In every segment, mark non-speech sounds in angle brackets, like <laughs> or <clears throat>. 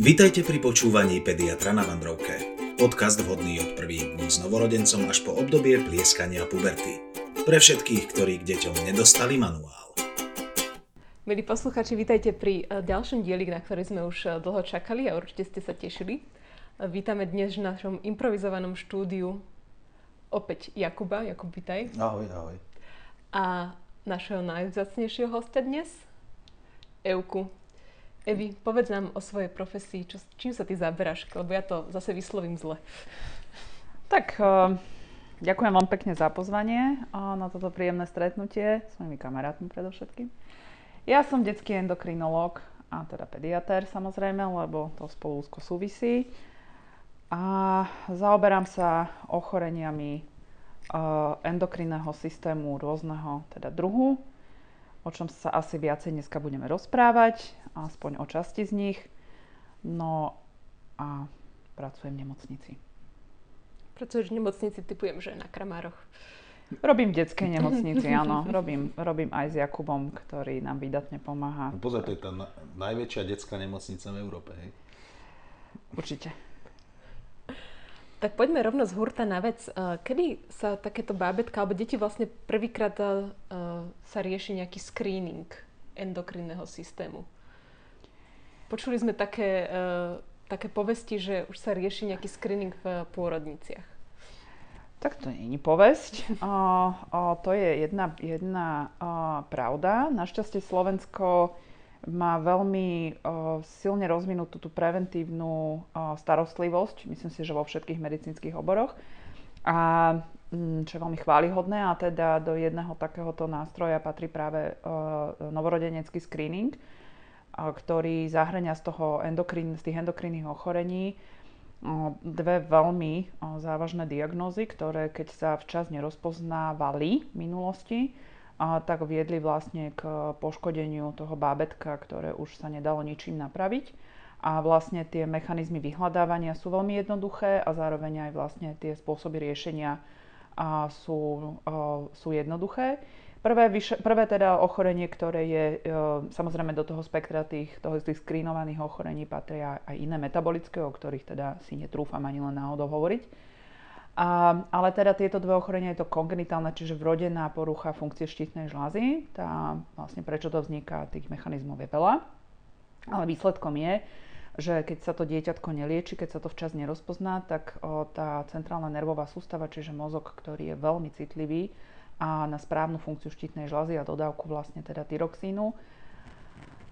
Vítajte pri počúvaní Pediatra na Vandrovke. Podcast vhodný od prvých dní s novorodencom až po obdobie plieskania puberty. Pre všetkých, ktorí k deťom nedostali manuál. Milí posluchači, vítajte pri eh, ďalšom dieli, na ktorý sme už eh, dlho čakali a určite ste sa tešili. Eh, vítame dnes v našom improvizovanom štúdiu opäť Jakuba. Jakub, vítaj. Ahoj, ahoj. A našeho najvzácnejšieho hostia dnes, Euku. Evi, povedz nám o svojej profesii, čo, čím sa ty zaberáš, lebo ja to zase vyslovím zle. Tak, uh, ďakujem vám pekne za pozvanie uh, na toto príjemné stretnutie s mojimi kamarátmi predovšetkým. Ja som detský endokrinológ a teda pediatér samozrejme, lebo to spolu úzko súvisí. A zaoberám sa ochoreniami uh, endokrinného systému rôzneho teda druhu, o čom sa asi viacej dneska budeme rozprávať aspoň o časti z nich. No a pracujem v nemocnici. Pracuješ v nemocnici, typujem, že na Kramároch. Robím v detskej nemocnici, <laughs> áno. Robím, robím aj s Jakubom, ktorý nám výdatne pomáha. No pozor, to je tá na, najväčšia detská nemocnica v Európe, hej? Určite. Tak poďme rovno z hurta na vec. Kedy sa takéto bábetka alebo deti vlastne prvýkrát sa rieši nejaký screening endokrinného systému? Počuli sme také, uh, také povesti, že už sa rieši nejaký screening v pôrodniciach. Tak to je povesť. O, o, to je jedna, jedna o, pravda. Našťastie Slovensko má veľmi o, silne rozvinutú tú preventívnu o, starostlivosť, myslím si, že vo všetkých medicínskych oboroch. A m, čo je veľmi chválihodné, a teda do jedného takéhoto nástroja patrí práve o, novorodenecký screening, ktorý zahrania z, toho endokrín, z tých endokrinných ochorení dve veľmi závažné diagnózy, ktoré keď sa včas nerozpoznávali v minulosti, tak viedli vlastne k poškodeniu toho bábetka, ktoré už sa nedalo ničím napraviť. A vlastne tie mechanizmy vyhľadávania sú veľmi jednoduché a zároveň aj vlastne tie spôsoby riešenia sú, sú jednoduché. Prvé, prvé teda ochorenie, ktoré je e, samozrejme do toho spektra tých, toho, tých skrínovaných ochorení patria aj iné metabolické, o ktorých teda si netrúfam ani len náhodou hovoriť. A, ale teda tieto dve ochorenia je to kongenitálne, čiže vrodená porucha funkcie štítnej žľazy. Tá, vlastne prečo to vzniká, tých mechanizmov je veľa. Ale výsledkom je, že keď sa to dieťatko nelieči, keď sa to včas nerozpozná, tak o, tá centrálna nervová sústava, čiže mozog, ktorý je veľmi citlivý, a na správnu funkciu štítnej žľazy a dodávku vlastne teda tyroxínu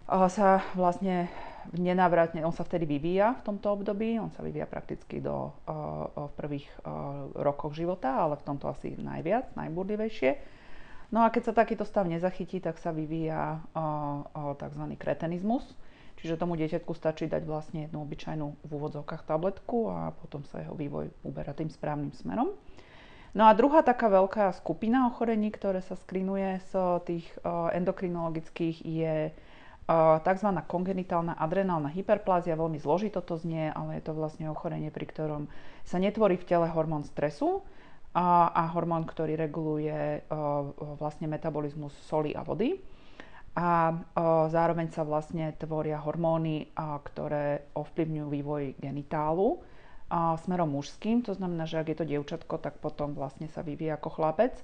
sa vlastne nenávratne, on sa vtedy vyvíja v tomto období, on sa vyvíja prakticky do, v prvých rokoch života, ale v tomto asi najviac, najburlivejšie. No a keď sa takýto stav nezachytí, tak sa vyvíja tzv. kretenizmus, čiže tomu dieťatku stačí dať vlastne jednu obyčajnú v úvodzovkách tabletku a potom sa jeho vývoj uberá tým správnym smerom. No a druhá taká veľká skupina ochorení, ktoré sa skrinuje z tých endokrinologických je tzv. kongenitálna adrenálna hyperplázia. Veľmi zložito to znie, ale je to vlastne ochorenie, pri ktorom sa netvorí v tele hormón stresu a, a hormón, ktorý reguluje vlastne metabolizmus soli a vody. A zároveň sa vlastne tvoria hormóny, ktoré ovplyvňujú vývoj genitálu smerom mužským, to znamená, že ak je to dievčatko, tak potom vlastne sa vyvíja ako chlapec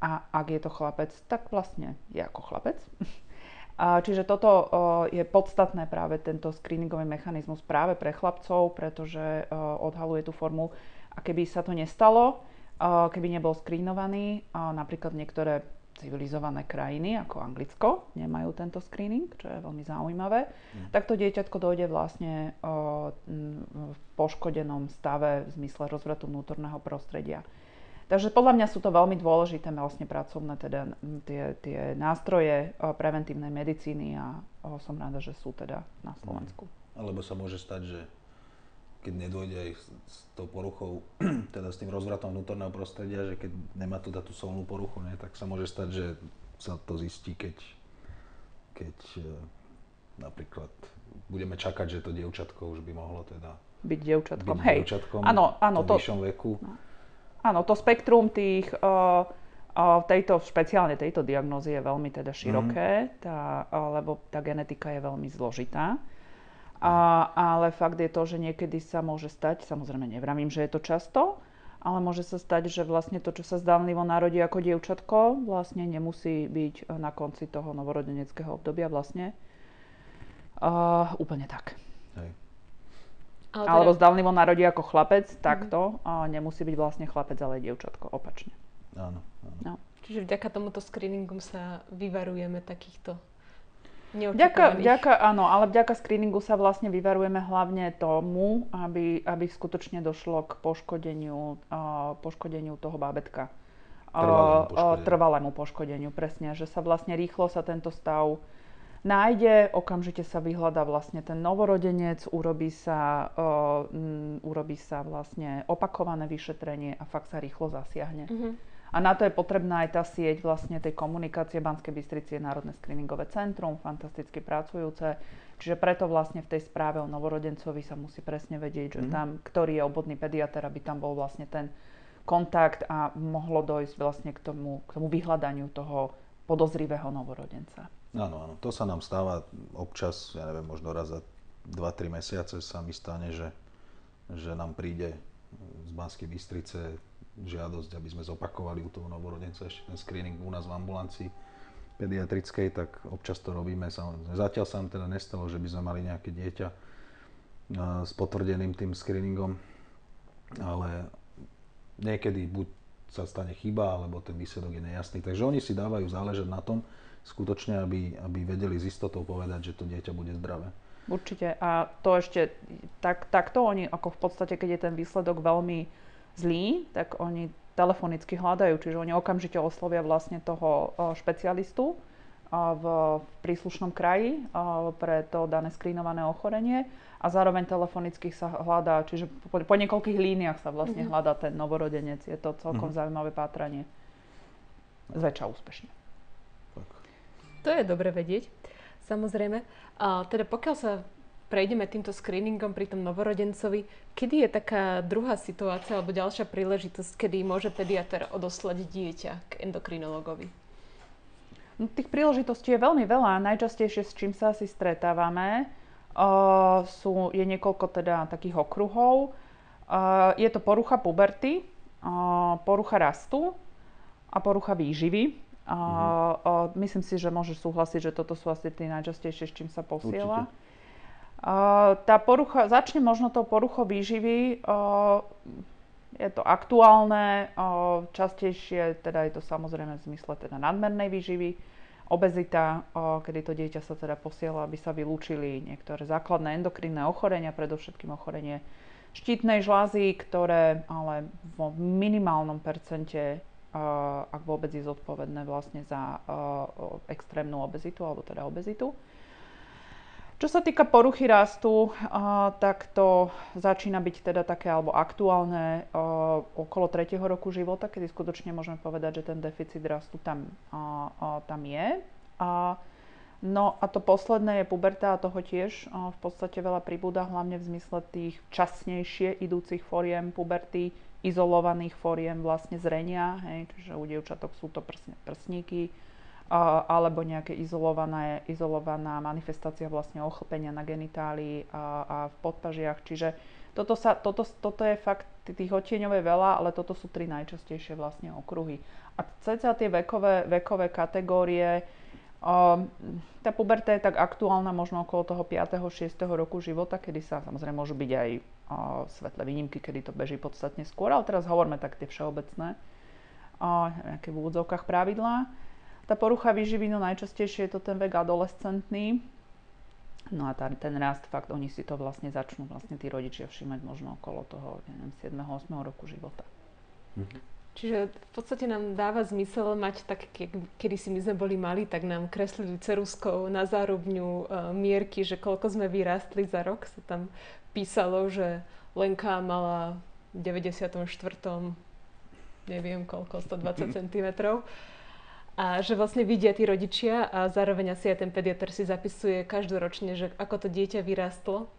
a ak je to chlapec, tak vlastne je ako chlapec. <laughs> Čiže toto je podstatné práve tento screeningový mechanizmus práve pre chlapcov, pretože odhaluje tú formu a keby sa to nestalo, keby nebol screenovaný, napríklad niektoré civilizované krajiny ako Anglicko nemajú tento screening, čo je veľmi zaujímavé, mm. tak to dieťatko dojde vlastne v poškodenom stave v zmysle rozvratu vnútorného prostredia. Takže podľa mňa sú to veľmi dôležité vlastne pracovné teda tie, tie nástroje preventívnej medicíny a som rada, že sú teda na Slovensku. Alebo sa môže stať, že keď nedôjde aj s, tou poruchou, <clears throat> teda s tým rozvratom vnútorného prostredia, že keď nemá tu tú solnú poruchu, ne, tak sa môže stať, že sa to zistí, keď, keď e, napríklad budeme čakať, že to dievčatko už by mohlo teda byť dievčatkom. Byť Hej. dievčatkom áno, áno, to, veku. No. Áno, to spektrum tých, uh, uh, tejto, špeciálne tejto diagnózy je veľmi teda široké, mm. tá, uh, lebo tá genetika je veľmi zložitá. A, ale fakt je to, že niekedy sa môže stať, samozrejme nevravím, že je to často, ale môže sa stať, že vlastne to, čo sa zdánlivo narodí ako dievčatko, vlastne nemusí byť na konci toho novorodeneckého obdobia vlastne uh, úplne tak. Hej. Ale teda... Alebo zdánlivo narodí ako chlapec, mm-hmm. takto, a nemusí byť vlastne chlapec, ale dievčatko, opačne. Áno, áno. No. Čiže vďaka tomuto screeningu sa vyvarujeme takýchto Vďaka, vďaka, áno, ale vďaka screeningu sa vlastne vyvarujeme hlavne tomu, aby, aby skutočne došlo k poškodeniu, uh, poškodeniu toho bábetka. Trvalému poškodeniu. trvalému poškodeniu, presne. Že sa vlastne rýchlo sa tento stav nájde, okamžite sa vyhľadá vlastne ten novorodenec, urobí sa, uh, um, urobí sa vlastne opakované vyšetrenie a fakt sa rýchlo zasiahne. Mm-hmm. A na to je potrebná aj tá sieť vlastne tej komunikácie. Banskej Bystrici je Národné screeningové centrum, fantasticky pracujúce. Čiže preto vlastne v tej správe o novorodencovi sa musí presne vedieť, že mm. tam, ktorý je obvodný pediatr, aby tam bol vlastne ten kontakt a mohlo dojsť vlastne k tomu, k tomu vyhľadaniu toho podozrivého novorodenca. Áno, áno, to sa nám stáva občas, ja neviem, možno raz za 2-3 mesiace sa mi stane, že, že nám príde z Banskej Bystrice žiadosť, aby sme zopakovali u toho novorodenca ešte ten screening u nás v ambulancii pediatrickej, tak občas to robíme. Zatiaľ sa nám teda nestalo, že by sme mali nejaké dieťa s potvrdeným tým screeningom, ale niekedy buď sa stane chyba, alebo ten výsledok je nejasný. Takže oni si dávajú záležať na tom, skutočne, aby, aby vedeli s istotou povedať, že to dieťa bude zdravé. Určite. A to ešte tak, takto oni, ako v podstate, keď je ten výsledok veľmi zlý, tak oni telefonicky hľadajú, čiže oni okamžite oslovia vlastne toho špecialistu v príslušnom kraji pre to dané skrinované ochorenie a zároveň telefonicky sa hľadá, čiže po, po niekoľkých líniách sa vlastne mm-hmm. hľadá ten novorodenec. Je to celkom mm-hmm. zaujímavé pátranie. Zväčša úspešne. To je dobre vedieť, samozrejme. A teda pokiaľ sa prejdeme týmto screeningom pri tom novorodencovi, kedy je taká druhá situácia alebo ďalšia príležitosť, kedy môže pediatr odoslať dieťa k endokrinologovi? No, tých príležitostí je veľmi veľa. Najčastejšie, s čím sa asi stretávame, uh, sú, je niekoľko teda takých okruhov. Uh, je to porucha puberty, uh, porucha rastu a porucha výživy. Uh, mm-hmm. uh, myslím si, že môžeš súhlasiť, že toto sú asi tie najčastejšie, s čím sa posiela. Určite tá porucha, začne možno tou poruchou výživy. Je to aktuálne, častejšie teda je to samozrejme v zmysle teda nadmernej výživy, obezita, kedy to dieťa sa teda posiela, aby sa vylúčili niektoré základné endokrinné ochorenia, predovšetkým ochorenie štítnej žlázy, ktoré ale vo minimálnom percente, ak vôbec je zodpovedné vlastne za extrémnu obezitu alebo teda obezitu. Čo sa týka poruchy rastu, tak to začína byť teda také alebo aktuálne okolo 3. roku života, kedy skutočne môžeme povedať, že ten deficit rastu tam, tam je. no a to posledné je puberta a toho tiež v podstate veľa pribúda, hlavne v zmysle tých časnejšie idúcich foriem puberty, izolovaných foriem vlastne zrenia, hej, čiže u dievčatok sú to prsníky, alebo nejaké izolované, izolovaná manifestácia vlastne ochlpenia na genitálii a, a v podpažiach. Čiže toto, sa, toto, toto je fakt, tých odtieňov je veľa, ale toto sú tri najčastejšie vlastne okruhy. A cca tie vekové, vekové kategórie, tá puberta je tak aktuálna možno okolo toho 5. 6. roku života, kedy sa samozrejme môžu byť aj svetlé výnimky, kedy to beží podstatne skôr, ale teraz hovoríme tak tie všeobecné, nejaké v úvodzovkách pravidlá. Tá porucha výživy, no najčastejšie je to ten vek adolescentný. No a tá, ten rast, fakt, oni si to vlastne začnú vlastne tí rodičia všímať možno okolo toho, neviem, 7. 8. roku života. Mhm. Čiže v podstate nám dáva zmysel mať tak, kedy si my sme boli mali, tak nám kreslili ceruskou na zárubňu e, mierky, že koľko sme vyrástli za rok. Sa tam písalo, že Lenka mala v 94. neviem koľko, 120 <laughs> cm. A že vlastne vidia tí rodičia a zároveň asi aj ten pediatr si zapisuje každoročne, že ako to dieťa vyrástlo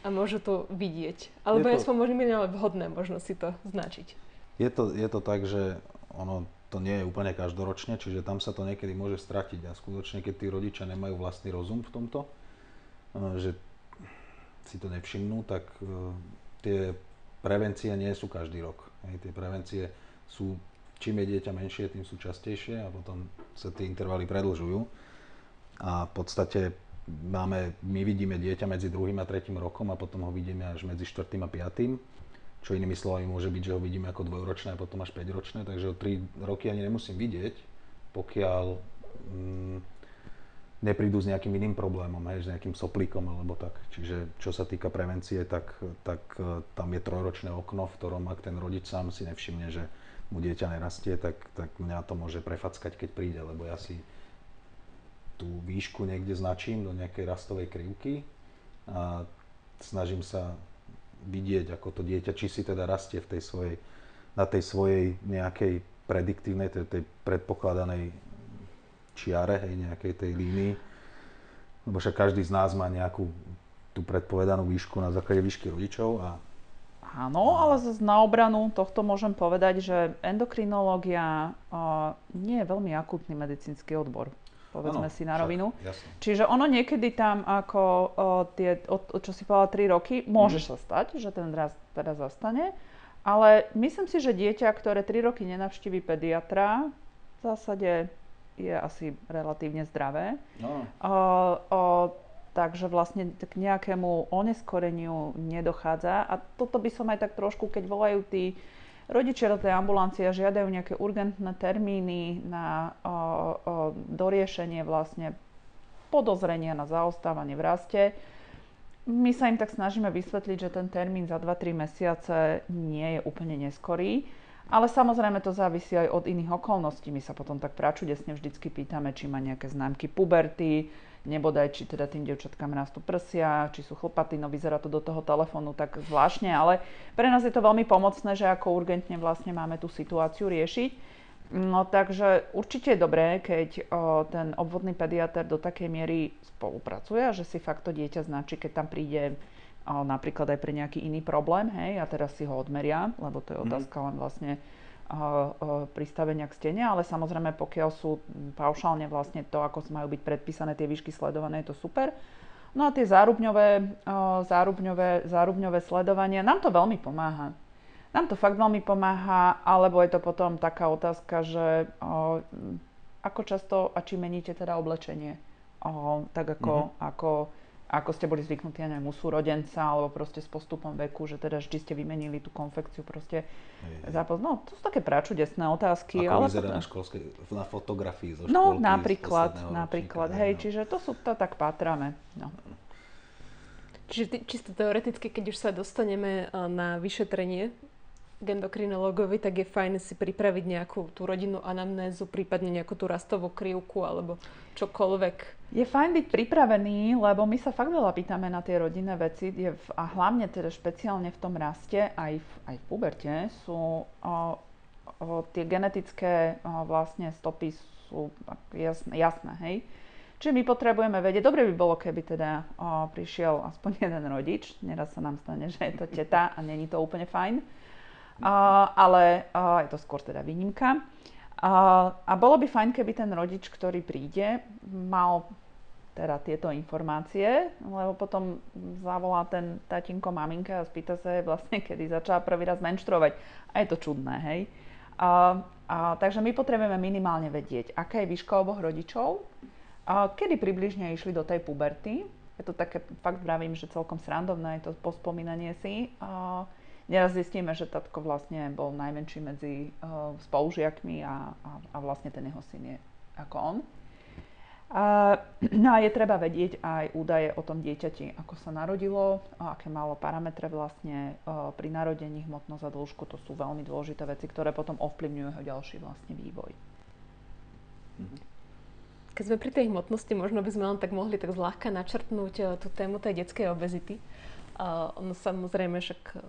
a môžu to vidieť. Alebo to, aspoň možno vhodné možno si to značiť. Je to, je to tak, že ono to nie je úplne každoročne, čiže tam sa to niekedy môže stratiť a skutočne, keď tí rodičia nemajú vlastný rozum v tomto, že si to nevšimnú, tak e, tie prevencie nie sú každý rok. Hej, tie prevencie sú, čím je dieťa menšie, tým sú častejšie a potom sa tie intervaly predlžujú. A v podstate máme, my vidíme dieťa medzi druhým a tretím rokom a potom ho vidíme až medzi štvrtým a piatým. Čo inými slovami môže byť, že ho vidíme ako dvojročné a potom až 5 ročné, takže o 3 roky ani nemusím vidieť, pokiaľ mm, neprídu s nejakým iným problémom, hej, s nejakým soplíkom alebo tak. Čiže čo sa týka prevencie, tak, tak e, tam je trojročné okno, v ktorom ak ten rodič sám si nevšimne, že mu dieťa nerastie, tak, tak mňa to môže prefackať, keď príde, lebo ja si tú výšku niekde značím do nejakej rastovej krivky a snažím sa vidieť, ako to dieťa, či si teda rastie v tej svojej, na tej svojej nejakej prediktívnej, tej, tej predpokladanej čiare, hej, nejakej tej línii. Lebo však každý z nás má nejakú tú predpovedanú výšku na základe výšky rodičov a Áno, ale na obranu tohto môžem povedať, že endokrinológia nie je veľmi akutný medicínsky odbor. Povedzme ano, si na rovinu. Však, Čiže ono niekedy tam ako uh, tie, o, o, čo si povedala, 3 roky, môže mm. sa stať, že ten rast teda zastane. Ale myslím si, že dieťa, ktoré 3 roky nenavštíví pediatra, v zásade je asi relatívne zdravé. No. O, o, takže vlastne k nejakému oneskoreniu nedochádza. A toto by som aj tak trošku, keď volajú tí rodičia do tej ambulancie žiadajú nejaké urgentné termíny na o, o, doriešenie vlastne podozrenia na zaostávanie v raste, my sa im tak snažíme vysvetliť, že ten termín za 2-3 mesiace nie je úplne neskorý. Ale samozrejme to závisí aj od iných okolností. My sa potom tak pračudesne vždycky pýtame, či má nejaké známky puberty, nebodaj, či teda tým devčatkám rastú prsia, či sú chlpaty, no vyzerá to do toho telefónu tak zvláštne, ale pre nás je to veľmi pomocné, že ako urgentne vlastne máme tú situáciu riešiť. No takže určite je dobré, keď o, ten obvodný pediatr do takej miery spolupracuje a že si fakt to dieťa značí, keď tam príde napríklad aj pre nejaký iný problém, hej, a teraz si ho odmeria, lebo to je mhm. otázka len vlastne pristavenia k stene, ale samozrejme pokiaľ sú paušálne vlastne to, ako majú byť predpísané tie výšky sledované, je to super. No a tie zárubňové, zárubňové, zárubňové sledovania, nám to veľmi pomáha. Nám to fakt veľmi pomáha, alebo je to potom taká otázka, že ako často a či meníte teda oblečenie. tak ako, mm-hmm. ako ako ste boli zvyknutí, ja neviem, u súrodenca, alebo proste s postupom veku, že teda vždy ste vymenili tú konfekciu proste zápas. No, to sú také pračudesné otázky. Ako ale vyzerá to... na školskej, na fotografii zo no, školky? No, napríklad, napríklad, ročníka, hej, no. čiže to sú, to tak pátrame. No. Čiže čisto teoreticky, keď už sa dostaneme na vyšetrenie k endokrinológovi, tak je fajn si pripraviť nejakú tú rodinnú anamnézu, prípadne nejakú tú rastovú krivku alebo čokoľvek. Je fajn byť pripravený, lebo my sa fakt veľa pýtame na tie rodinné veci je v, a hlavne teda špeciálne v tom raste, aj v, aj v puberte sú o, o, tie genetické o, vlastne stopy sú jasné, jasné hej. Čiže my potrebujeme vedieť, dobre by bolo, keby teda o, prišiel aspoň <laughs> jeden rodič, neraz sa nám stane, že je to teta a není to úplne fajn ale je to skôr teda výnimka. A bolo by fajn, keby ten rodič, ktorý príde, mal teda tieto informácie, lebo potom zavolá ten tatinko maminka a spýta sa vlastne, <laughs> kedy začala prvý raz menštruovať. A je to čudné, hej. A, a, takže my potrebujeme minimálne vedieť, aká je výška oboch rodičov, a kedy približne išli do tej puberty. Je to také, fakt vravím, že celkom srandovné je to pospomínanie si. A, Neraz zistíme, že tatko vlastne bol najmenší medzi uh, spolužiakmi a, a, a vlastne ten jeho syn je ako on. A, <clears throat> no a je treba vedieť aj údaje o tom dieťati, ako sa narodilo, aké malo parametre vlastne uh, pri narodení, hmotnosť a dĺžku. To sú veľmi dôležité veci, ktoré potom ovplyvňujú jeho ďalší vlastne vývoj. Mhm. Keď sme pri tej hmotnosti, možno by sme len tak mohli tak zľahka načrtnúť uh, tú tému tej detskej obezity. Uh, ono samozrejme však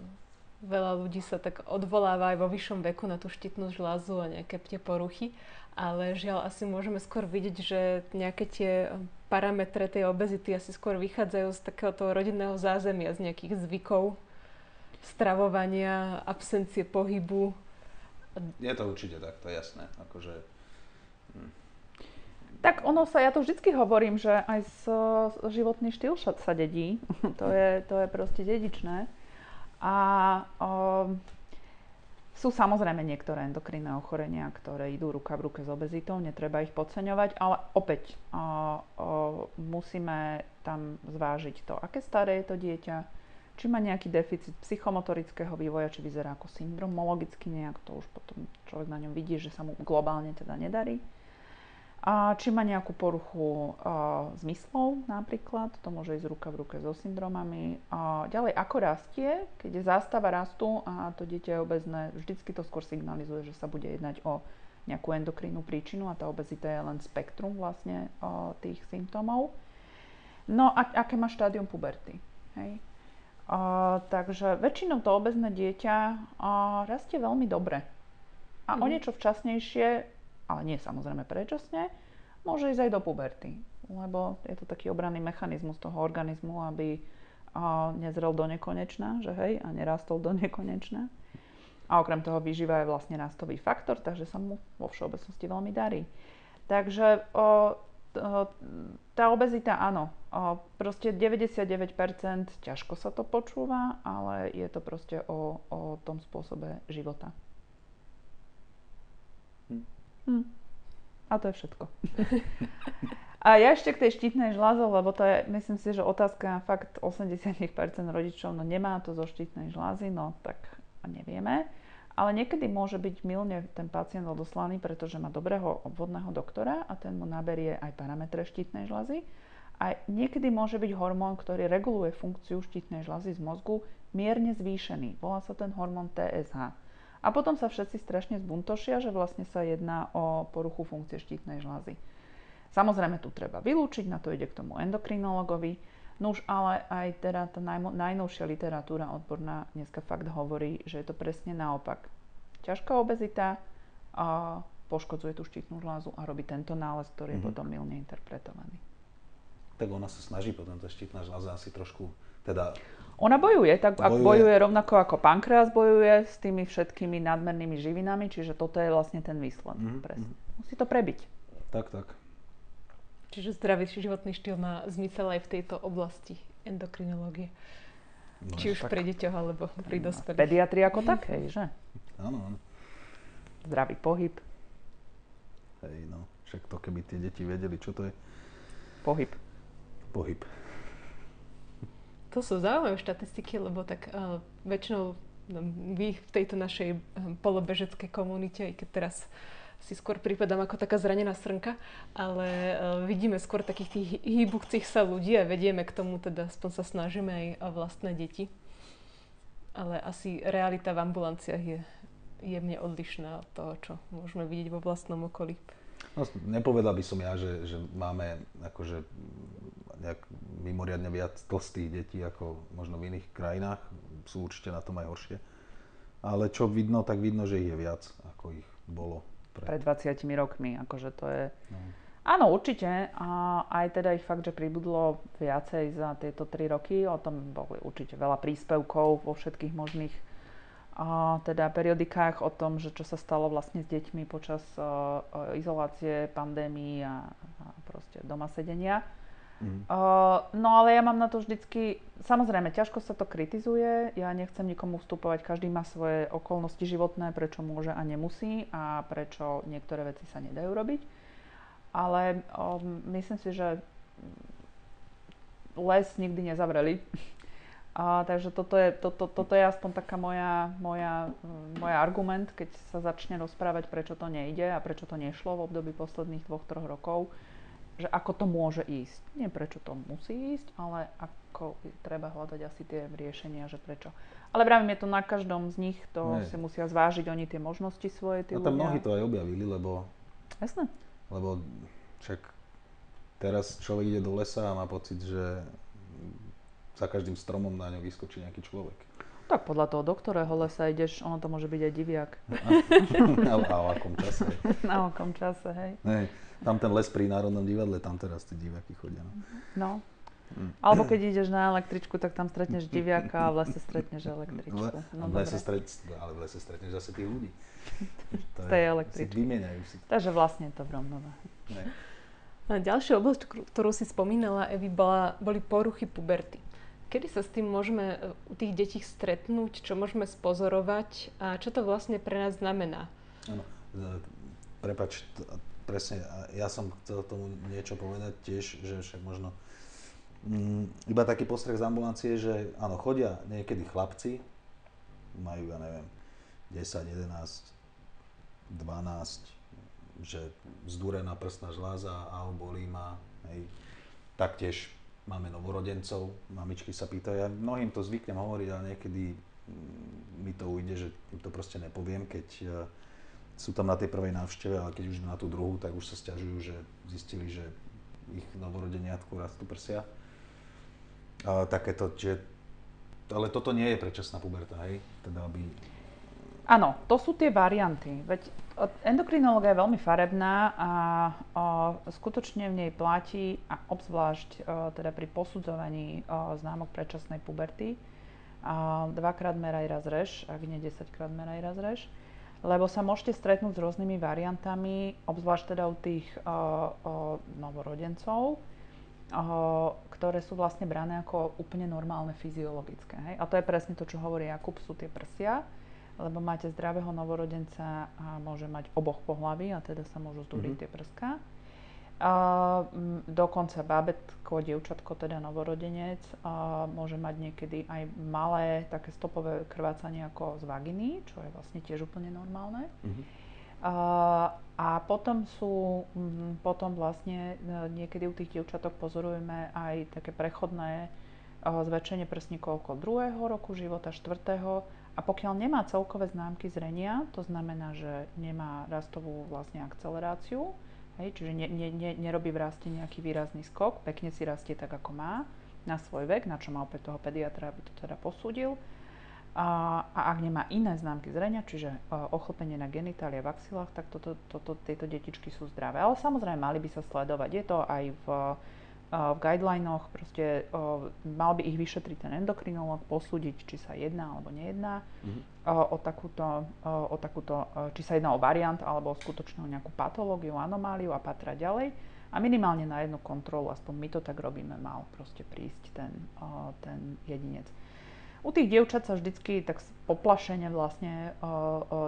Veľa ľudí sa tak odvoláva aj vo vyššom veku na tú štítnu žľazu a nejaké tie poruchy, ale žiaľ asi môžeme skôr vidieť, že nejaké tie parametre tej obezity asi skôr vychádzajú z takéhoto rodinného zázemia, z nejakých zvykov, stravovania, absencie pohybu. Je to určite tak, to je jasné. Akože, hm. Tak ono sa, ja to vždycky hovorím, že aj z, životný štýl sa dedí. <laughs> to, je, to je proste dedičné. A o, sú samozrejme niektoré endokrinné ochorenia, ktoré idú ruka v ruke s obezitou, netreba ich podceňovať, ale opäť o, o, musíme tam zvážiť to, aké staré je to dieťa, či má nejaký deficit psychomotorického vývoja, či vyzerá ako syndromologicky nejak, to už potom človek na ňom vidí, že sa mu globálne teda nedarí či má nejakú poruchu uh, zmyslov napríklad, to môže ísť ruka v ruke so syndromami. A ďalej, ako rastie, keď je zástava rastu a to dieťa je obezné, vždycky to skôr signalizuje, že sa bude jednať o nejakú endokrínnu príčinu a tá obezita je len spektrum vlastne uh, tých symptómov. No a aké má štádium puberty. Hej? Uh, takže väčšinou to obezné dieťa uh, rastie veľmi dobre. A mm. o mhm. niečo včasnejšie ale nie samozrejme predčasne, môže ísť aj do puberty. Lebo je to taký obranný mechanizmus toho organizmu, aby nezrel do nekonečna, že hej, a nerastol do <laughs> nekonečna. A okrem toho výživa je vlastne rastový faktor, takže sa mu vo všeobecnosti veľmi darí. Takže o, tá obezita áno, o, proste 99% ťažko sa to počúva, ale je to proste o, o tom spôsobe života. Hm. A to je všetko. <laughs> A ja ešte k tej štítnej žláze, lebo to je, myslím si, že otázka fakt 80% rodičov, no nemá to zo štítnej žlázy, no tak nevieme. Ale niekedy môže byť milne ten pacient odoslaný, pretože má dobrého obvodného doktora a ten mu naberie aj parametre štítnej žlázy. A niekedy môže byť hormón, ktorý reguluje funkciu štítnej žlázy z mozgu, mierne zvýšený. Volá sa ten hormón TSH. A potom sa všetci strašne zbuntošia, že vlastne sa jedná o poruchu funkcie štítnej žlázy. Samozrejme tu treba vylúčiť, na to ide k tomu endokrinologovi. No už ale aj teda tá najnovšia literatúra odborná dneska fakt hovorí, že je to presne naopak. Ťažká obezita a poškodzuje tú štítnu žlázu a robí tento nález, ktorý mm-hmm. je mhm. potom milne interpretovaný. Tak ona sa snaží potom tá štítna žláza asi trošku teda ona bojuje, tak bojuje. bojuje rovnako ako pankreas bojuje s tými všetkými nadmernými živinami, čiže toto je vlastne ten výsledok. Mm-hmm. Presne. Musí to prebiť. Tak, tak. Čiže zdravý životný štýl má zmysel aj v tejto oblasti endokrinológie. No, Či už tak. pri deťoch, alebo pri dospelých. Pediatri ako také, že? Áno, áno. Zdravý pohyb. Hej, no. Však to, keby tie deti vedeli, čo to je. Pohyb. Pohyb. To sú zaujímavé štatistiky, lebo tak uh, väčšinou no, vy v tejto našej um, polobežeckej komunite, aj keď teraz si skôr pripadám ako taká zranená srnka, ale uh, vidíme skôr takých tých hýbuchcích sa ľudí a vedieme k tomu, teda aspoň sa snažíme aj vlastné deti. Ale asi realita v ambulanciách je jemne odlišná od toho, čo môžeme vidieť vo vlastnom okolí. No, nepovedal by som ja, že, že máme akože nejak mimoriadne viac tlstých detí ako možno v iných krajinách. Sú určite na tom aj horšie. Ale čo vidno, tak vidno, že ich je viac, ako ich bolo pred, pred 20 rokmi. Akože to je... No. Áno, určite. A aj teda ich fakt, že pribudlo viacej za tieto 3 roky. O tom boli určite veľa príspevkov vo všetkých možných teda periodikách o tom, že čo sa stalo vlastne s deťmi počas uh, izolácie, pandémii a, a proste doma sedenia. Mm. Uh, no ale ja mám na to vždycky, samozrejme, ťažko sa to kritizuje, ja nechcem nikomu vstupovať, každý má svoje okolnosti životné, prečo môže a nemusí a prečo niektoré veci sa nedajú robiť. Ale um, myslím si, že les nikdy nezavreli. A, takže toto je, to, to, toto je aspoň taká moja, moja, moja argument, keď sa začne rozprávať, prečo to nejde a prečo to nešlo v období posledných dvoch, troch rokov že ako to môže ísť. Nie prečo to musí ísť, ale ako treba hľadať asi tie riešenia, že prečo. Ale vravím, je to na každom z nich, to Nie. si musia zvážiť oni tie možnosti svoje. Tí a tam mnohí to aj objavili, lebo... Jasné. Lebo však teraz človek ide do lesa a má pocit, že za každým stromom na ňo vyskočí nejaký človek. Tak podľa toho, do ktorého lesa ideš, ono to môže byť aj diviak. A, a, o akom čase. <laughs> Na akom čase, hej. hej. Tam ten les pri Národnom divadle, tam teraz tí diváky chodia. No. no. Mm. Alebo keď ideš na električku, tak tam stretneš diviaka a v lese stretneš električku. No, v lese stret, ale v lese stretneš zase tých ľudí. To Z tej električky. Si vymieňajú si. Takže vlastne je to v rovnováhe. Ďalšia oblasť, ktorú si spomínala, Evi, bola, boli poruchy puberty. Kedy sa s tým môžeme e, u tých detí stretnúť, čo môžeme spozorovať a čo to vlastne pre nás znamená? Áno, e, prepač, presne, ja som chcel tomu niečo povedať tiež, že však možno mm, iba taký postreh z ambulancie, že áno, chodia niekedy chlapci, majú, ja neviem, 10, 11, 12, že zdúrená prstná žláza alebo ma. Hej. Taktiež máme novorodencov, mamičky sa pýtajú, ja mnohým to zvyknem hovoriť, ale niekedy mm, mi to ujde, že im to proste nepoviem, keď e, sú tam na tej prvej návšteve, ale keď už na tú druhú, tak už sa stiažujú, že zistili, že ich novorodeniatku rastú prsia. A takéto, že, ale toto nie je predčasná puberta, hej? Teda aby Áno, to sú tie varianty. Veď endokrinológia je veľmi farebná a o, skutočne v nej platí, a obzvlášť o, teda pri posudzovaní o, známok predčasnej puberty, a dvakrát meraj raz rež, ak nie desaťkrát meraj raz rež, lebo sa môžete stretnúť s rôznymi variantami, obzvlášť teda u tých o, o, novorodencov, o, ktoré sú vlastne brané ako úplne normálne fyziologické. Hej? A to je presne to, čo hovorí Jakub, sú tie prsia lebo máte zdravého novorodenca a môže mať oboch pohlaví a teda sa môžu zdúriť mm-hmm. tie prská. A, m, dokonca bábetko, dievčatko, teda novorodenec, a, môže mať niekedy aj malé také stopové krvácanie ako z vaginy, čo je vlastne tiež úplne normálne. Mm-hmm. A, a potom sú, m, potom vlastne e, niekedy u tých dievčatok pozorujeme aj také prechodné a, zväčšenie prsníkov okolo druhého roku života, štvrtého a pokiaľ nemá celkové známky zrenia, to znamená, že nemá rastovú vlastne akceleráciu, hej, čiže ne, ne, ne, nerobí v raste nejaký výrazný skok, pekne si rastie tak, ako má, na svoj vek, na čo má opäť toho pediatra, aby to teda posúdil. A, a ak nemá iné známky zrenia, čiže uh, ochlpenie na genitálie v axilách, tak toto, toto, tieto detičky sú zdravé. Ale samozrejme mali by sa sledovať. Je to aj v v guidelinoch, proste mal by ich vyšetriť ten endokrinológ, posúdiť, či sa jedná alebo nejedná mm-hmm. o, takúto, o takúto, či sa jedná o variant alebo o skutočnú nejakú patológiu, anomáliu a patrať ďalej. A minimálne na jednu kontrolu, aspoň my to tak robíme, mal proste prísť ten, ten jedinec. U tých dievčat sa vždycky tak poplašene vlastne o, o,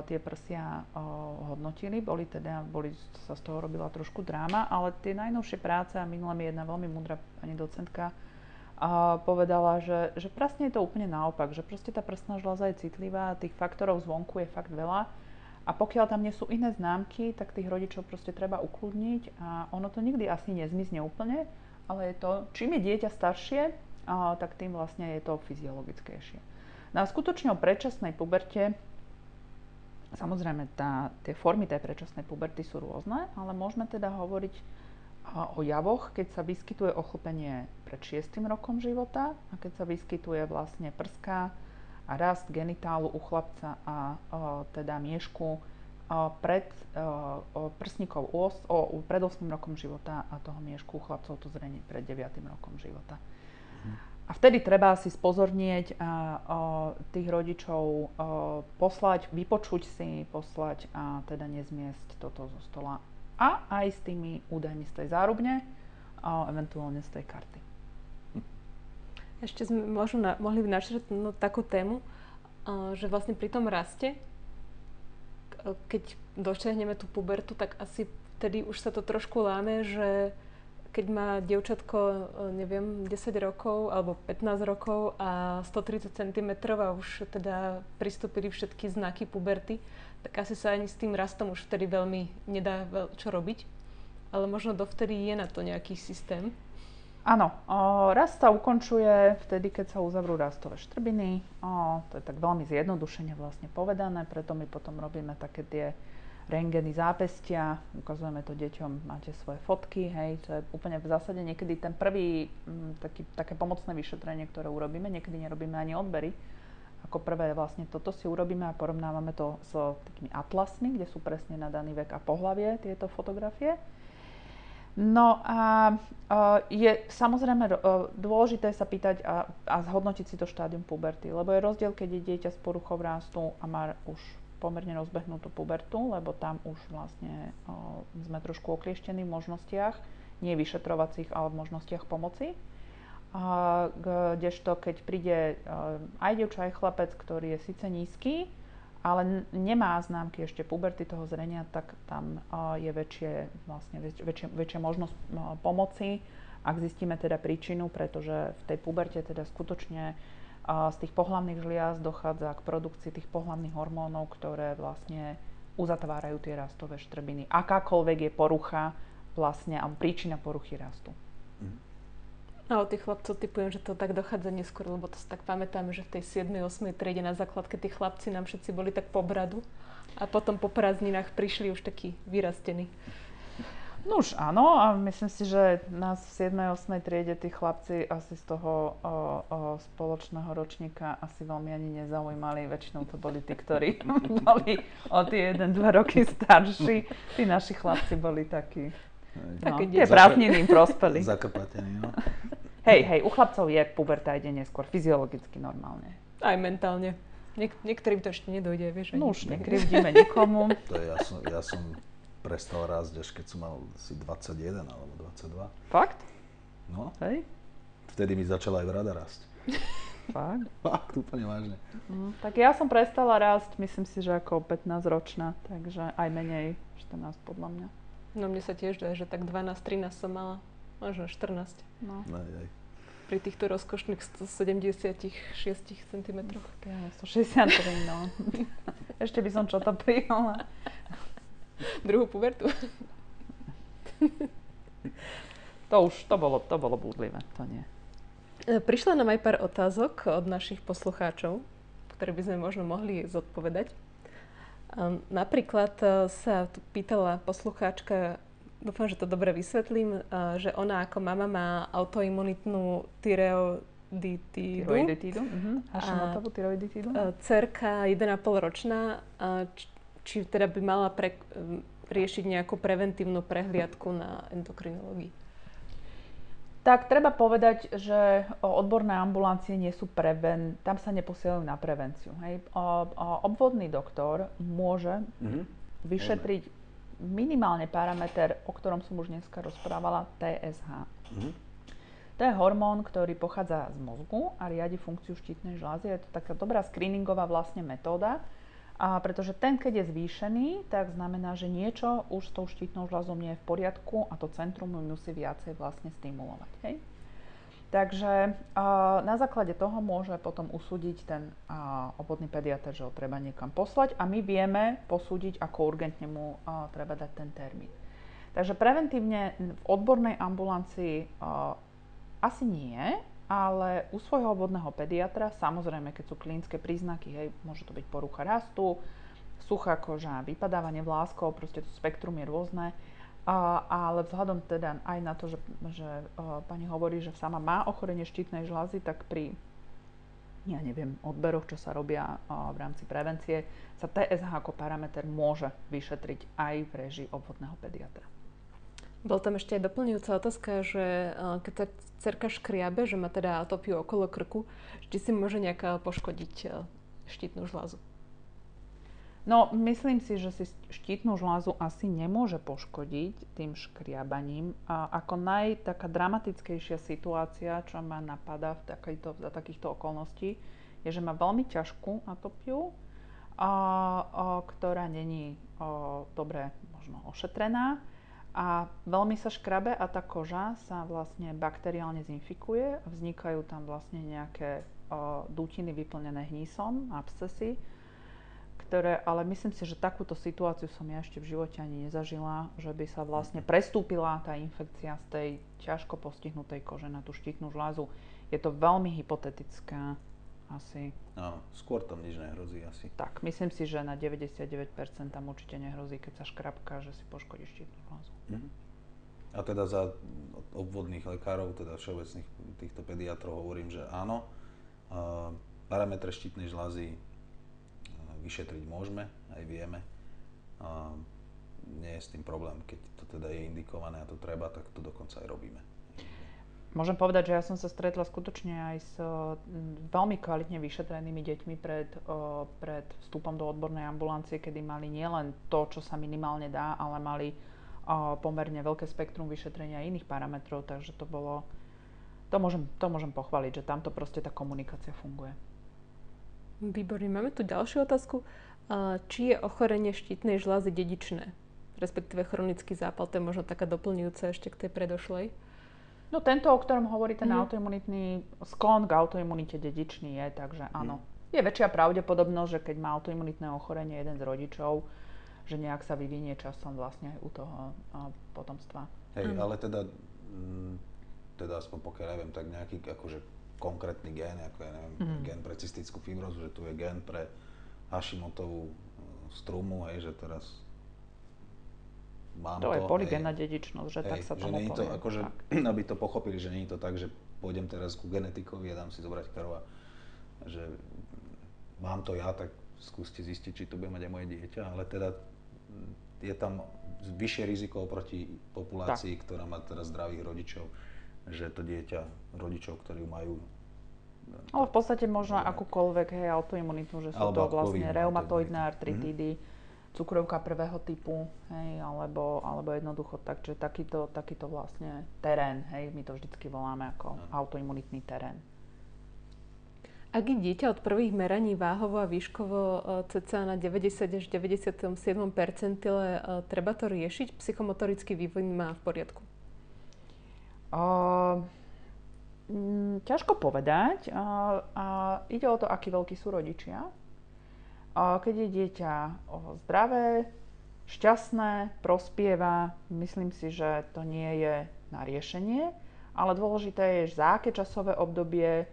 tie prsia o, hodnotili, boli teda, boli, sa z toho robila trošku dráma, ale tie najnovšie práce, a minulá mi jedna veľmi múdra pani docentka a povedala, že, že presne je to úplne naopak, že proste tá prsná žľaza je citlivá, tých faktorov zvonku je fakt veľa. A pokiaľ tam nie sú iné známky, tak tých rodičov proste treba ukludniť a ono to nikdy asi nezmizne úplne, ale je to, čím je dieťa staršie, tak tým vlastne je to fyziologickejšie. Na skutočne o predčasnej puberte, samozrejme tá, tie formy tej predčasnej puberty sú rôzne, ale môžeme teda hovoriť o javoch, keď sa vyskytuje ochlpenie pred 6. rokom života a keď sa vyskytuje vlastne prská a rast genitálu u chlapca a o, teda miešku pred o, prsníkov o, o, pred 8 rokom života a toho miešku chlapcov to zrenie pred 9 rokom života. A vtedy treba si spozornieť a, a tých rodičov a, poslať, vypočuť si, poslať a teda nezmiesť toto zo stola. A aj s tými údajmi z tej zárubne a eventuálne z tej karty. Ešte sme možno na, mohli načrtnúť takú tému, a, že vlastne pri tom raste, keď dočiahneme tú pubertu, tak asi vtedy už sa to trošku láme, že keď má dievčatko, e, neviem, 10 rokov alebo 15 rokov a 130 cm a už teda pristúpili všetky znaky puberty, tak asi sa ani s tým rastom už vtedy veľmi nedá čo robiť. Ale možno dovtedy je na to nejaký systém. Áno, o, rast sa ukončuje vtedy, keď sa uzavrú rastové štrbiny. O, to je tak veľmi zjednodušene vlastne povedané, preto my potom robíme také tie rengeny zápestia, ukazujeme to deťom, máte svoje fotky, hej, to je úplne v zásade niekedy ten prvý m, mm, taký, také pomocné vyšetrenie, ktoré urobíme, niekedy nerobíme ani odbery. Ako prvé vlastne toto si urobíme a porovnávame to s takými atlasmi, kde sú presne na daný vek a pohlavie tieto fotografie. No a je samozrejme dôležité sa pýtať a, a zhodnotiť si to štádium puberty, lebo je rozdiel, keď je dieťa s poruchou rástu a má už pomerne rozbehnutú pubertu, lebo tam už vlastne o, sme trošku oklieštení v možnostiach. nie vyšetrovacích, ale v možnostiach pomoci. A kdežto, keď príde aj dievča, aj chlapec, ktorý je síce nízky, ale nemá známky ešte puberty toho zrenia, tak tam je väčšie, vlastne väčšie, väčšia možnosť pomoci, ak zistíme teda príčinu, pretože v tej puberte teda skutočne z tých pohlavných žliaz dochádza k produkcii tých pohlavných hormónov, ktoré vlastne uzatvárajú tie rastové štrbiny. Akákoľvek je porucha vlastne, alebo príčina poruchy rastu. A o tých chlapcov typujem, že to tak dochádza neskôr, lebo to si tak pamätáme, že v tej 7. 8. triede na základke tí chlapci nám všetci boli tak po bradu a potom po prázdninách prišli už takí vyrastení. No už áno, a myslím si, že nás v 7. 8. triede tí chlapci asi z toho o, o, spoločného ročníka asi veľmi ani nezaujímali. Väčšinou to boli tí, ktorí <laughs> boli o tie 1-2 roky starší. Tí naši chlapci boli takí No, tie prázdniny im prospeli. Zakrpatení, no. Hej, hej, u chlapcov je puberta ide neskôr, fyziologicky normálne. Aj mentálne. Niek- niektorým to ešte nedojde, vieš. No už nekrivdíme nikomu. To je, ja, som, ja som prestal rásť až keď som mal asi 21 alebo 22. Fakt? No. Hej. Vtedy mi začala aj brada rásť. <laughs> Fakt? Fakt, úplne vážne. Mm, tak ja som prestala rásť, myslím si, že ako 15 ročná, takže aj menej, 14 podľa mňa. No mne sa tiež dá, že tak 12-13 som mala, možno 14. No. Aj, aj. Pri týchto rozkošných 176 cm. Ja, 163, no. <laughs> Ešte by som čo to prijala. Druhú pubertu. to už, to bolo, to bolo búdlivé, to nie. E, prišla nám aj pár otázok od našich poslucháčov, ktoré by sme možno mohli zodpovedať. Napríklad e, sa pýtala poslucháčka, dúfam, že to dobre vysvetlím, e, že ona ako mama má autoimunitnú tyreoiditídu. Tyroiditídu, uh-huh. Cerka 1,5 ročná, či, teda by mala pre, riešiť nejakú preventívnu prehliadku na endokrinológii. Tak treba povedať, že odborné ambulancie nie sú preven... Tam sa neposielajú na prevenciu. Hej. O, o, obvodný doktor môže mm-hmm. vyšetriť minimálne parameter, o ktorom som už dneska rozprávala, TSH. Mm-hmm. To je hormón, ktorý pochádza z mozgu a riadi funkciu štítnej žlázy. Je to taká dobrá screeningová vlastne metóda, a pretože ten, keď je zvýšený, tak znamená, že niečo už s tou štítnou žľazou nie je v poriadku a to centrum ju musí viacej vlastne stimulovať. Hej? Takže na základe toho môže potom usúdiť ten obvodný pediatr, že ho treba niekam poslať a my vieme posúdiť, ako urgentne mu treba dať ten termín. Takže preventívne v odbornej ambulancii asi nie, ale u svojho obvodného pediatra, samozrejme, keď sú klinické príznaky, hej, môže to byť porucha rastu, suchá koža, vypadávanie vláskov, proste to spektrum je rôzne. A, ale vzhľadom teda aj na to, že, že uh, pani hovorí, že sama má ochorenie štítnej žľazy, tak pri ja neviem, odberoch, čo sa robia v rámci prevencie, sa TSH ako parameter môže vyšetriť aj v režii obvodného pediatra. Bol tam ešte aj doplňujúca otázka, že uh, keď sa cerka škriabe, že má teda atopiu okolo krku, či si môže nejaká poškodiť uh, štítnu žlázu. No, myslím si, že si štítnu žlázu asi nemôže poškodiť tým škriabaním. A ako naj taká dramatickejšia situácia, čo ma napadá v takýchto, za takýchto okolností, je, že má veľmi ťažkú atopiu, a, a, ktorá není a, dobre možno ošetrená a veľmi sa škrabe a tá koža sa vlastne bakteriálne zinfikuje a vznikajú tam vlastne nejaké o, dutiny vyplnené hnísom, abscesy, ktoré, ale myslím si, že takúto situáciu som ja ešte v živote ani nezažila, že by sa vlastne prestúpila tá infekcia z tej ťažko postihnutej kože na tú štítnu žlázu. Je to veľmi hypotetické asi. Áno, skôr tam nič nehrozí asi. Tak, myslím si, že na 99% tam určite nehrozí, keď sa škrapka, že si poškodí štítnu žlázu. Mm-hmm. A teda za obvodných lekárov, teda všeobecných týchto pediatrov hovorím, že áno, parametre štítnej žlázy uh, vyšetriť môžeme, aj vieme. Nie je s tým problém, keď to teda je indikované a to treba, tak to dokonca aj robíme. Môžem povedať, že ja som sa stretla skutočne aj s veľmi kvalitne vyšetrenými deťmi pred, pred vstupom do odbornej ambulancie, kedy mali nielen to, čo sa minimálne dá, ale mali pomerne veľké spektrum vyšetrenia iných parametrov, takže to bolo, to môžem, to môžem pochváliť, že tamto proste tá komunikácia funguje. Výborne, máme tu ďalšiu otázku. Či je ochorenie štítnej žľazy dedičné? Respektíve chronický zápal, to je možno taká doplňujúca ešte k tej predošlej. No tento, o ktorom hovorí ten mm. autoimunitný sklon k autoimunite dedičný je, takže áno. Mm. Je väčšia pravdepodobnosť, že keď má autoimunitné ochorenie jeden z rodičov, že nejak sa vyvinie časom vlastne aj u toho a, potomstva. Hej, mm. ale teda, m, mm, teda aspoň pokiaľ neviem, tak nejaký akože konkrétny gén, ako ja neviem, mm. gén pre cystickú fibrozu, že tu je gén pre Hashimotovú e, strumu, hej, že teraz mám to. To je polygénna dedičnosť, že hej, tak sa že tomu to, akože, <clears throat> aby to pochopili, že nie je to tak, že pôjdem teraz ku genetikovi a dám si zobrať krv a že mám to ja, tak skúste zistiť, či to bude mať aj moje dieťa, ale teda je tam vyššie riziko oproti populácii, tak. ktorá má teraz zdravých rodičov, že to dieťa rodičov, ktorí majú ale v podstate možno akúkoľvek hej, autoimunitu, že sú to vlastne reumatoidné artritídy, mm-hmm. cukrovka prvého typu, hej, alebo, alebo jednoducho tak, že takýto, takýto vlastne terén, hej, my to vždycky voláme ako mm. autoimunitný terén. Ak je dieťa od prvých meraní váhovo a výškovo e, cca na 90 až 97 percentile, e, treba to riešiť? Psychomotorický vývoj má v poriadku? Uh, m, ťažko povedať. Uh, uh, ide o to, akí veľkí sú rodičia. Uh, keď je dieťa uh, zdravé, šťastné, prospieva, myslím si, že to nie je na riešenie, ale dôležité je, za aké časové obdobie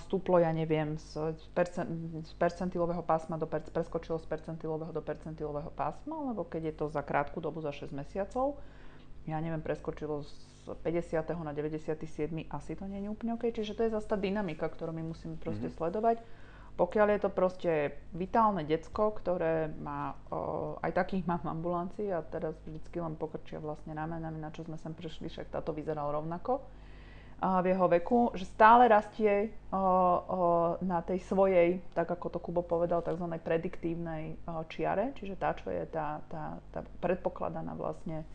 stúplo, ja neviem, z, percent, z percentilového pásma do preskočilo z percentilového do percentilového pásma, lebo keď je to za krátku dobu, za 6 mesiacov, ja neviem, preskočilo z 50. na 97. asi to nie je úplne OK. Čiže to je zase tá dynamika, ktorú my musíme proste mm-hmm. sledovať. Pokiaľ je to proste vitálne decko, ktoré má, o, aj takých mám v ambulancii a teraz vždycky len pokrčia vlastne ramenami, na čo sme sem prišli, však táto vyzeral rovnako v jeho veku, že stále rastie na tej svojej, tak ako to Kubo povedal, tzv. prediktívnej čiare, čiže tá, čo je tá, tá, tá predpokladaná vlastne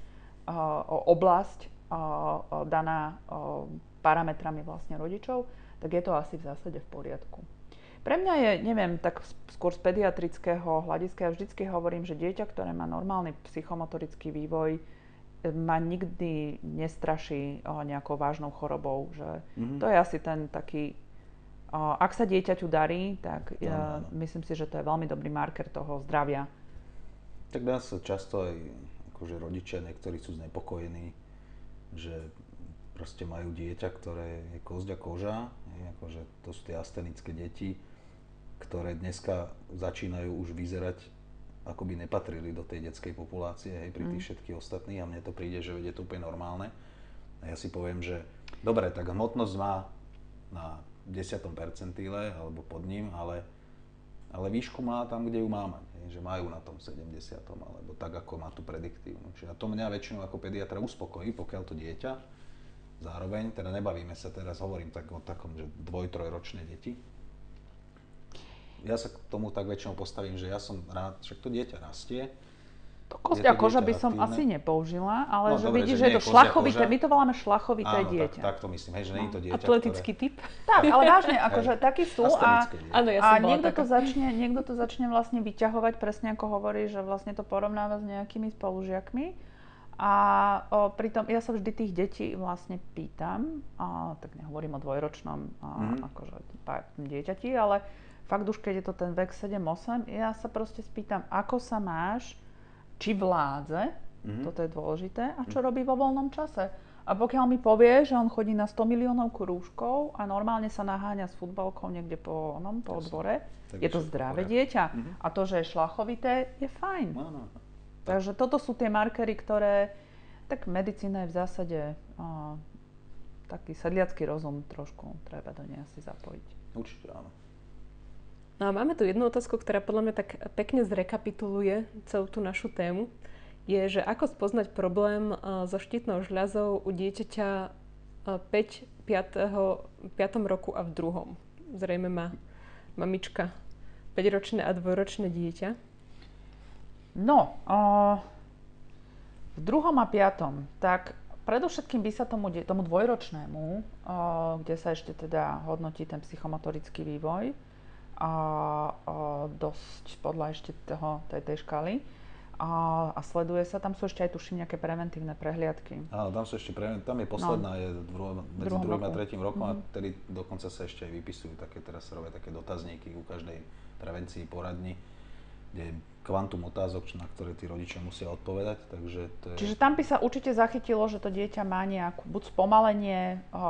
oblasť daná parametrami vlastne rodičov, tak je to asi v zásade v poriadku. Pre mňa je, neviem, tak skôr z pediatrického hľadiska, ja vždycky hovorím, že dieťa, ktoré má normálny psychomotorický vývoj, ma nikdy nestraší o, nejakou vážnou chorobou. Že mm-hmm. To je asi ten taký... O, ak sa dieťaťu darí, tak no, no, no. myslím si, že to je veľmi dobrý marker toho zdravia. Tak nás často aj akože rodičia niektorí sú znepokojení, že proste majú dieťa, ktoré je kosť a koža, akože to sú tie astenické deti, ktoré dneska začínajú už vyzerať ako by nepatrili do tej detskej populácie, hej, pri tých mm. všetkých ostatných a mne to príde, že je to úplne normálne. A ja si poviem, že dobre, tak hmotnosť má na 10. percentíle alebo pod ním, ale, ale výšku má tam, kde ju má mať. Hej, že majú na tom 70. alebo tak, ako má tú prediktívnu. Čiže to mňa väčšinou ako pediatra uspokojí, pokiaľ to dieťa zároveň, teda nebavíme sa teraz, hovorím tak o takom, že dvoj, trojročné deti, ja sa k tomu tak väčšinou postavím, že ja som rád, však to dieťa rastie, to kosť a koža by som aktívne. asi nepoužila, ale no, že vidíš, že, je to šlachovité, koža. my to voláme šlachovité Áno, dieťa. Tak, tak to myslím, hej, že nie je to dieťa, Atletický ktoré... typ. Tak, ale vážne, akože takí sú a, Áno, ja a niekto, to začne, niekto to začne vlastne vyťahovať, presne ako hovorí, že vlastne to porovnáva s nejakými spolužiakmi. A o, pritom ja sa vždy tých detí vlastne pýtam, a, tak nehovorím o dvojročnom a, mm-hmm. akože dieťati, ale fakt už keď je to ten vek 7-8, ja sa proste spýtam, ako sa máš, či vládze, mm-hmm. toto je dôležité, a čo mm-hmm. robí vo voľnom čase. A pokiaľ mi povie, že on chodí na 100 miliónov krúžkov a normálne sa naháňa s futbalkou niekde po, onom, po dvore, je to zdravé dieťa. Mm-hmm. A to, že je šlachovité, je fajn. No, no. Takže toto sú tie markery, ktoré, tak medicína je v zásade o, taký sedliacký rozum trošku treba do nej asi zapojiť. Určite áno. No a máme tu jednu otázku, ktorá podľa mňa tak pekne zrekapituluje celú tú našu tému. Je, že ako spoznať problém uh, so štítnou žľazou u dieťaťa uh, 5, 5, 5 roku a v druhom. Zrejme má mamička 5-ročné a dvojročné dieťa. No, uh, V druhom a piatom, tak predovšetkým by sa tomu, tomu dvojročnému, o, kde sa ešte teda hodnotí ten psychomotorický vývoj, a, a dosť podľa ešte toho, tej, tej škály, a, a sleduje sa, tam sú ešte aj tuším nejaké preventívne prehliadky. Áno, tam sú ešte pre, tam je posledná, no. je druhom, medzi druhým, druhým a tretím rokom mm-hmm. a vtedy dokonca sa ešte aj vypisujú také, teraz sa robia také dotazníky u každej prevencii, poradni, kde kvantum otázok, na ktoré tí rodičia musia odpovedať. Takže to je... Čiže tam by sa určite zachytilo, že to dieťa má nejakú buď spomalenie, o, o,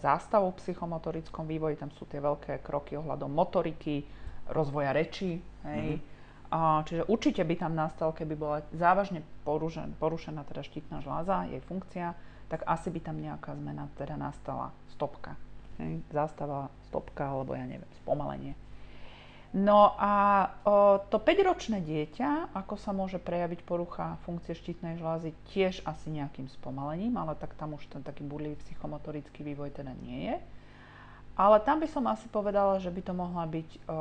zástavu v psychomotorickom vývoji, tam sú tie veľké kroky ohľadom motoriky, rozvoja reči, hej. Mm-hmm. A, čiže určite by tam nastal, keby bola závažne porušen, porušená teda štítna žláza, jej funkcia, tak asi by tam nejaká zmena teda nastala. Stopka. Hej. Zástava, stopka, alebo ja neviem, spomalenie. No a o, to 5-ročné dieťa, ako sa môže prejaviť porucha funkcie štítnej žlázy, tiež asi nejakým spomalením, ale tak tam už ten taký burlivý psychomotorický vývoj teda nie je. Ale tam by som asi povedala, že by to mohla byť o, o,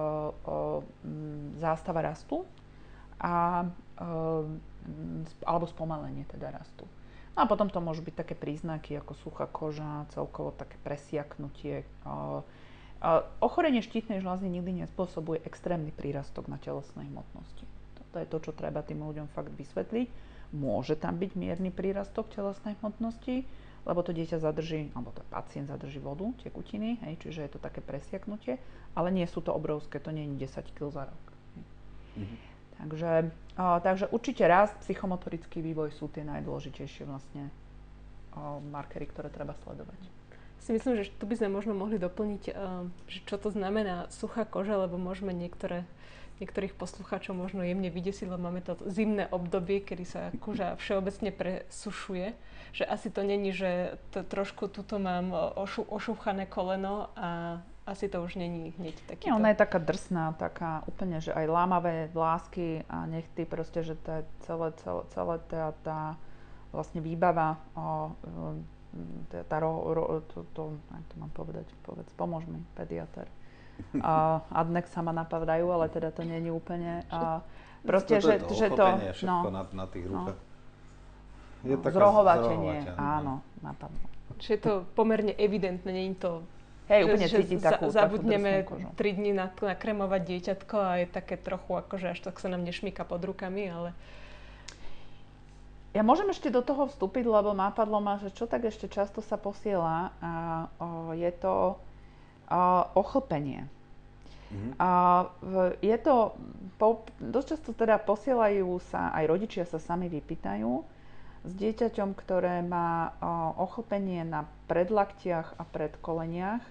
zástava rastu a, o, alebo spomalenie teda rastu. No a potom to môžu byť také príznaky ako suchá koža, celkovo také presiaknutie, o, Ochorenie štítnej žľazy nikdy nespôsobuje extrémny prírastok na telesnej hmotnosti. Toto je to, čo treba tým ľuďom fakt vysvetliť. Môže tam byť mierny prírastok telesnej hmotnosti, lebo to dieťa zadrží, alebo to pacient zadrží vodu, tekutiny, hej, čiže je to také presiaknutie, ale nie sú to obrovské, to nie je 10 kg za rok. Mm-hmm. Takže, a, takže určite rast, psychomotorický vývoj sú tie najdôležitejšie vlastne a, markery, ktoré treba sledovať si myslím, že tu by sme možno mohli doplniť, eh, že čo to znamená suchá koža, lebo môžeme niektoré, niektorých poslucháčov možno jemne vydesiť, lebo máme to zimné obdobie, kedy sa koža všeobecne presušuje. Že asi to není, že to, trošku tuto mám ošu, ošúchané koleno a asi to už není hneď taký. Nie, ona je taká drsná, taká úplne, že aj lámavé vlásky a nechty, proste, že to je celé, celé, celé tá, tá vlastne výbava o, tá, tá ro, ro, to, to, jak to mám povedať, povedz, pomôž mi, pediatr. <laughs> A adnek sa ma napadajú, ale teda to nie je úplne. A proste, že, to, že to, no, na, na tých no. rukách. No, je no, zrohovatenie, áno, napadlo. Čiže je to pomerne evidentné, nie je to Hej, úplne že, cíti takú, zabudneme takú 3 dní nakremovať dieťatko a je také trochu akože až tak sa nám nešmíka pod rukami, ale ja môžem ešte do toho vstúpiť, lebo napadlo ma, že čo tak ešte často sa posiela, a, o, je to o, ochlpenie. Mm-hmm. A v, je to, po, dosť často teda posielajú sa, aj rodičia sa sami vypýtajú, s dieťaťom, ktoré má o, ochlpenie na predlaktiach a predkoleniach,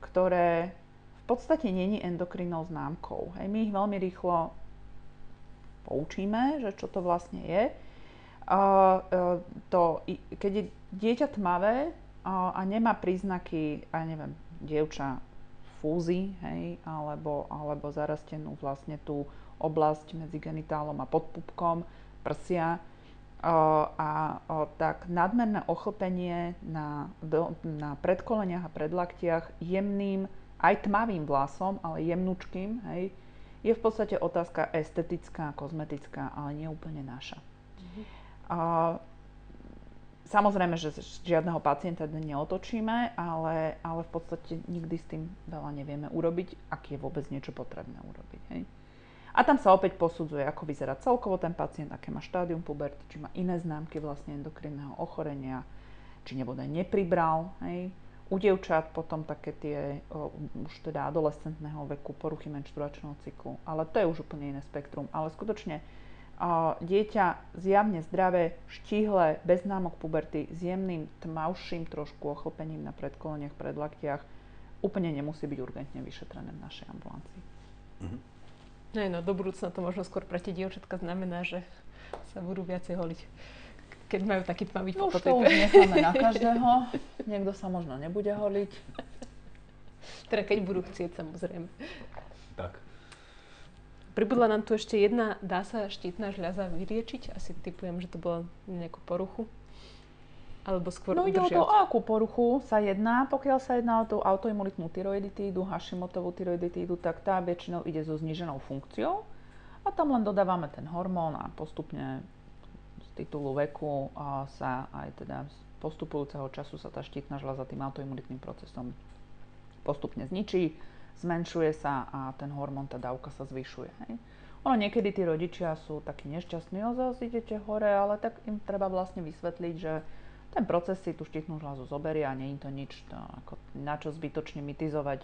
ktoré v podstate není endokrinnou známkou. Hej, my ich veľmi rýchlo poučíme, že čo to vlastne je to, keď je dieťa tmavé a nemá príznaky, a neviem, dievča fúzy, hej, alebo, alebo zarastenú vlastne tú oblasť medzi genitálom a podpupkom, prsia, a, a, tak nadmerné ochlpenie na, na predkoleniach a predlaktiach jemným, aj tmavým vlasom, ale jemnučkým, hej, je v podstate otázka estetická, kozmetická, ale nie úplne naša. Samozrejme, že žiadneho pacienta neotočíme, ale, ale v podstate nikdy s tým veľa nevieme urobiť, ak je vôbec niečo potrebné urobiť. Hej. A tam sa opäť posudzuje, ako vyzerá celkovo ten pacient, aké má štádium puberty, či má iné známky vlastne endokrinného ochorenia, či nebodaj nepribral. Hej. U dievčat potom také tie o, už teda adolescentného veku poruchy menštruačného cyklu. Ale to je už úplne iné spektrum. Ale skutočne dieťa zjavne zdravé, štíhle, bez známok puberty, s jemným, tmavším trošku ochlpením na predkoleniach, predlaktiach, úplne nemusí byť urgentne vyšetrené v našej ambulancii. Mm-hmm. No, no, do budúcna to možno skôr pre tie dievčatka znamená, že sa budú viacej holiť keď majú taký tmavý no, to už necháme na každého. Niekto sa možno nebude holiť. Teda keď budú chcieť, samozrejme. Tak. Pribudla nám tu ešte jedna, dá sa štítna žľaza vyliečiť? Asi typujem, že to bolo nejakú poruchu. Alebo skôr No ide o to, o akú poruchu sa jedná. Pokiaľ sa jedná o tú autoimunitnú tyroiditídu, Hashimotovú tyroiditídu, tak tá väčšinou ide so zniženou funkciou. A tam len dodávame ten hormón a postupne titulu veku sa aj teda z postupujúceho času sa tá štítna žľaza tým autoimunitným procesom postupne zničí, zmenšuje sa a ten hormón, tá dávka sa zvyšuje. Hej. Ono niekedy tí rodičia sú takí nešťastní, o zase idete hore, ale tak im treba vlastne vysvetliť, že ten proces si tú štítnu žľazu zoberie a nie je to nič, to ako, na čo zbytočne mitizovať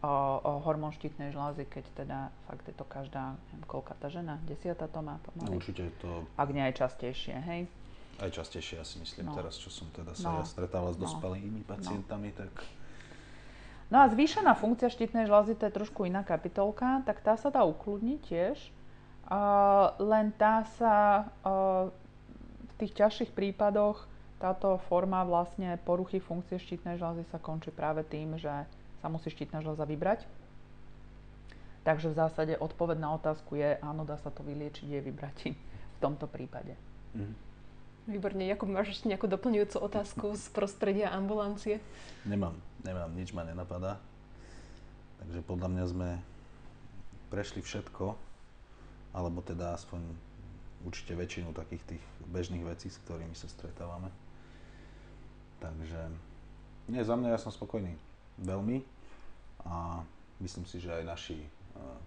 o, o hormón štítnej žľazy, keď teda fakt je to každá, neviem, koľka tá žena, desiata to má pomaly. No, určite to... Ak nie aj častejšie, hej. Aj častejšie, ja si myslím, No. teraz, čo som teda sa No. ja stretával s No. dospelými pacientami, tak No a zvýšená funkcia štítnej žľazy, to je trošku iná kapitolka, tak tá sa dá ukludniť tiež. Uh, len tá sa uh, v tých ťažších prípadoch táto forma vlastne poruchy funkcie štítnej žľazy sa končí práve tým, že sa musí štítna žľaza vybrať. Takže v zásade odpoveď na otázku je, áno, dá sa to vyliečiť, je vybratím v tomto prípade. Výborne. Jakub, máš ešte nejakú doplňujúcu otázku z prostredia ambulancie? nemám, nemám, nič ma nenapadá. Takže podľa mňa sme prešli všetko, alebo teda aspoň určite väčšinu takých tých bežných vecí, s ktorými sa stretávame. Takže nie, za mňa ja som spokojný. Veľmi. A myslím si, že aj naši eh,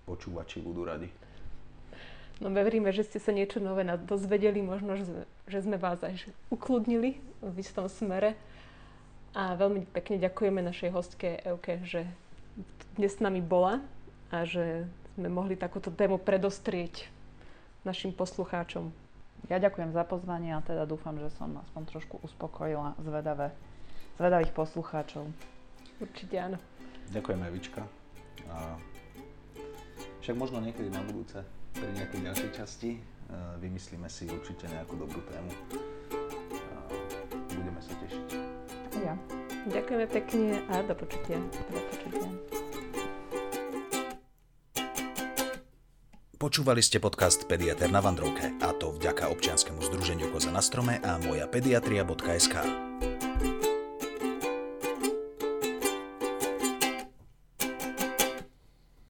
počúvači budú radi. No veríme, že ste sa niečo nové dozvedeli, možno, že, sme- že sme vás aj ukludnili v istom smere. A veľmi pekne ďakujeme našej hostke Euke, že dnes s nami bola a že sme mohli takúto tému predostrieť našim poslucháčom. Ja ďakujem za pozvanie a teda dúfam, že som aspoň trošku uspokojila zvedavé, zvedavých poslucháčov. Určite áno. Ďakujem, Evička. A však možno niekedy na budúce pri nejakej ďalšej časti e, vymyslíme si určite nejakú dobrú tému. Budeme sa tešiť. Ja. Ďakujeme pekne a do počutia. Do počutia. Počúvali ste podcast Pediater na Vandrovke a to vďaka občianskému združeniu Koza na strome a moja pediatria.sk.